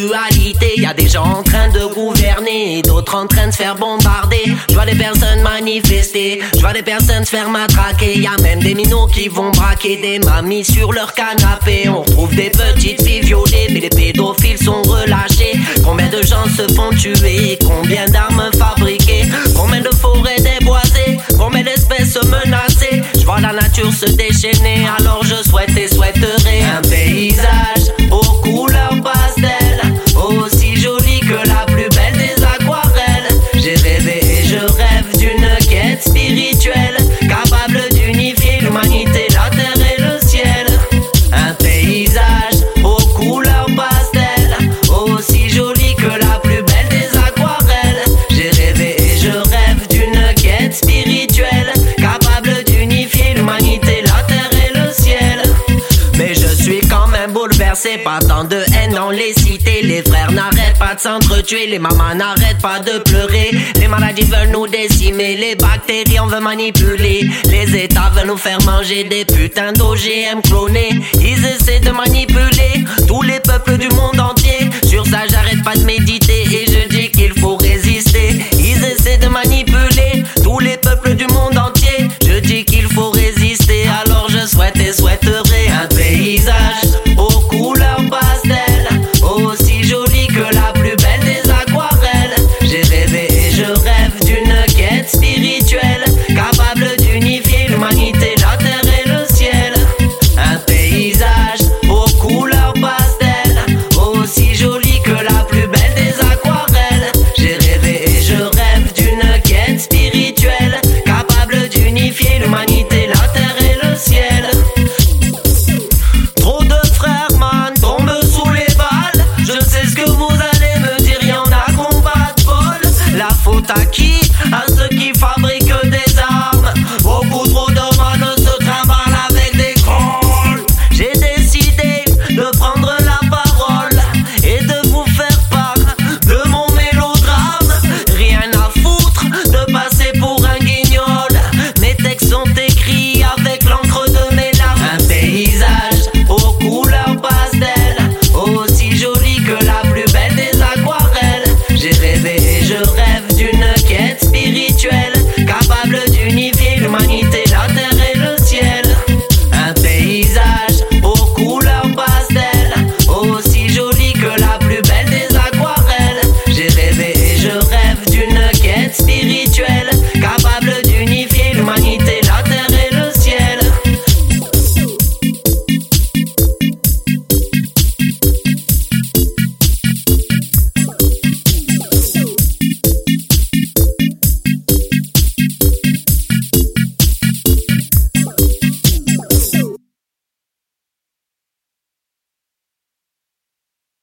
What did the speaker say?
l'actualité. Y a des gens en train de gouverner, d'autres en train de se faire bombarder. Je vois des personnes manifester, je vois des personnes se faire matraquer. Y a même des minots qui vont braquer des mamies sur leur canapé. Je rêve d'une quête spirituelle, bouleversé par tant de haine dans les cités. Les frères n'arrêtent pas de s'entretuer, les mamans n'arrêtent pas de pleurer. Les maladies veulent nous décimer, les bactéries on veut manipuler. Les États veulent nous faire manger des putains d'OGM clonés. Ils essaient de manipuler